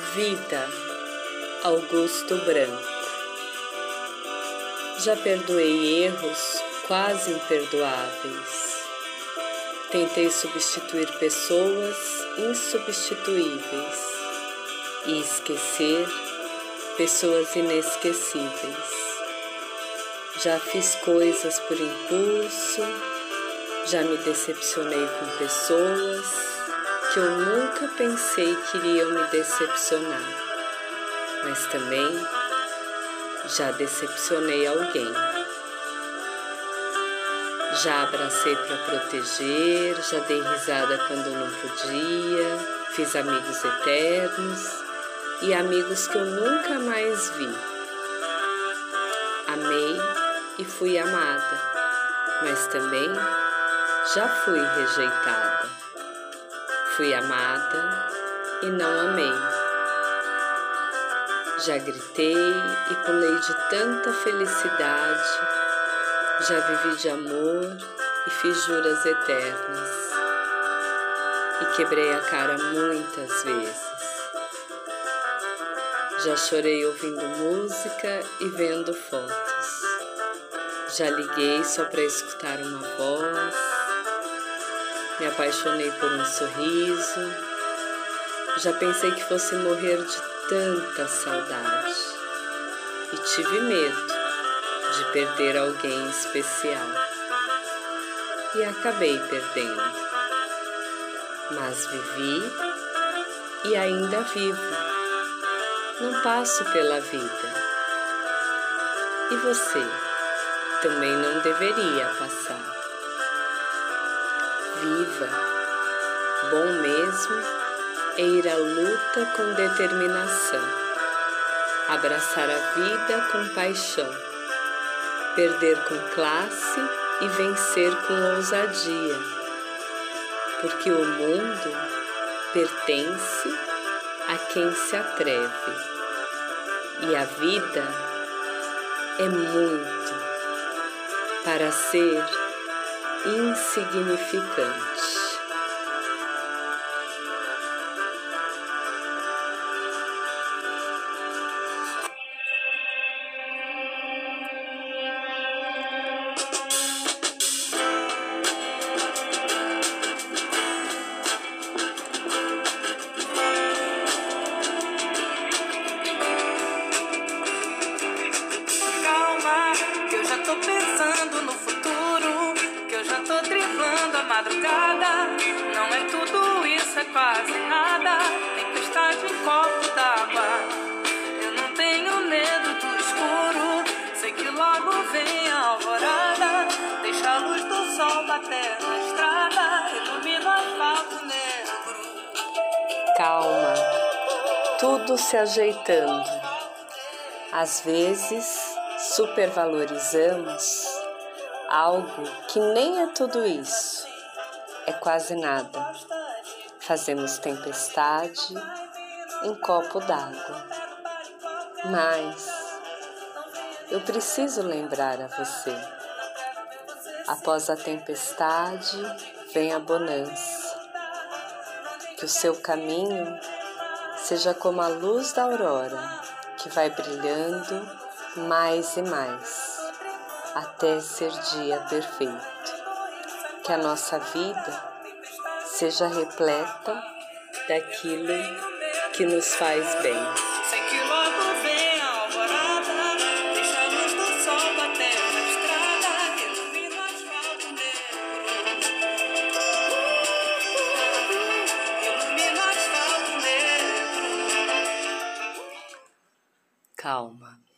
Vida, Augusto Branco. Já perdoei erros quase imperdoáveis. Tentei substituir pessoas insubstituíveis e esquecer pessoas inesquecíveis. Já fiz coisas por impulso, já me decepcionei com pessoas que eu nunca pensei que iriam me decepcionar, mas também já decepcionei alguém. Já abracei para proteger, já dei risada quando não podia, fiz amigos eternos e amigos que eu nunca mais vi. Amei e fui amada, mas também já fui rejeitada. Fui amada e não amei. Já gritei e pulei de tanta felicidade, já vivi de amor e fiz juras eternas. E quebrei a cara muitas vezes. Já chorei ouvindo música e vendo fotos. Já liguei só para escutar uma voz me apaixonei por um sorriso. Já pensei que fosse morrer de tanta saudade. E tive medo de perder alguém especial. E acabei perdendo. Mas vivi e ainda vivo. Não passo pela vida. E você também não deveria passar viva. Bom mesmo é ir à luta com determinação, abraçar a vida com paixão, perder com classe e vencer com ousadia, porque o mundo pertence a quem se atreve. E a vida é muito para ser insignificante. Tô pensando madrugada. Não é tudo isso, é quase nada. Tempestade em copo d'água. Eu não tenho medo do escuro. Sei que logo vem a alvorada. Deixa a luz do sol bater na estrada. Ilumina o asfalto negro. Calma, tudo se ajeitando. Às vezes, supervalorizamos algo que nem é tudo isso, é quase nada. Fazemos tempestade em copo d'água. Mas eu preciso lembrar a você: após a tempestade vem a bonança. Que o seu caminho seja como a luz da aurora que vai brilhando mais e mais até ser dia perfeito. Que a nossa vida seja repleta daquilo que nos faz bem. Sei que logo vem a alvorada, do sol bater na estrada, ilumina o asfalto negro. Ilumina o asfalto negro. Calma.